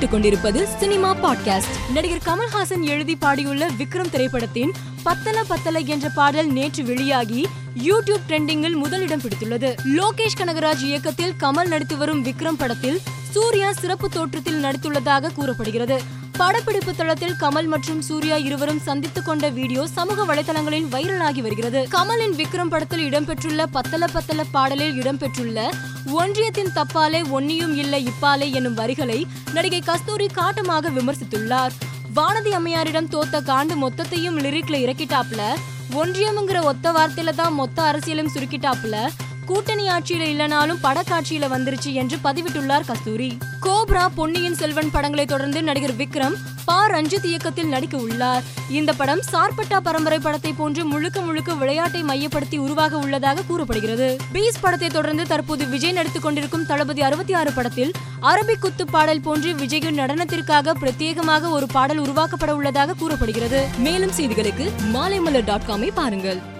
கேட்டுக்கொண்டிருப்பது cinema podcast. நடிகர் கமல்ஹாசன் எழுதி பாடியுள்ள விக்ரம் திரைப்படத்தின் பத்தல பத்தல என்ற பாடல் நேற்று வெளியாகி யூடியூப் ட்ரெண்டிங்கில் முதலிடம் பிடித்துள்ளது. லோகேஷ் கனகராஜ் இயக்கத்தில் கமல் நடித்து வரும் விக்ரம் படத்தில் சூர்யா சிறப்பு தோற்றத்தில் நடித்துள்ளதாக கூறப்படுகிறது. படப்பிடிப்பு தளத்தில் கமல் மற்றும் சூர்யா இருவரும் சந்தித்துக் கொண்ட வீடியோ சமூக வலைதளங்களில் வைரலாகி வருகிறது. கமலின் விக்ரம் படத்தில் இடம்பெற்றுள்ள பத்தல பத்தல பாடலில் இடம்பெற்றுள்ள ஒன்றியத்தின் தப்பாலே ஒன்னியும் இல்லை இப்பாலே என்னும் வரிகளை நடிகை கஸ்தூரி காட்டமாக விமர்சித்துள்ளார். வானதி அம்மையாரிடம் தோத்த காண்டு மொத்தத்தையும் லிரிக்ல இறக்கிட்டாப்ல. ஒன்றியம்ங்கிற ஒத்த வார்த்தையில தான் மொத்த அரசியலும் சுருக்கிட்டாப்ல. கூட்டணி ஆட்சியில இல்லனாலும் படக்காட்சியில வந்துருச்சு என்று பதிவிட்டுள்ளார் கஸ்தூரி. கோப்ரா பொன்னியின் செல்வன் படங்களை தொடர்ந்து நடிகர் விக்ரம் பா. ரஞ்சித் இயக்கத்தில் நடிக்க உள்ளார். இந்த படம் சார்பட்டா பரம்பரை படத்தை போன்று முழுக்க முழுக்க விளையாட்டை மையப்படுத்தி உருவாக உள்ளதாக கூறப்படுகிறது. பீஸ் படத்தை தொடர்ந்து தற்போது விஜய் நடித்துக் கொண்டிருக்கும் தளபதி அறுபத்தி ஆறு படத்தில் அரபிக் குத்து பாடல் போன்று விஜயின் நடனத்திற்காக பிரத்யேகமாக ஒரு பாடல் உருவாக்கப்பட உள்ளதாக கூறப்படுகிறது. மேலும் செய்திகளுக்கு மாலைமலர் டாட் காமை பாருங்கள்.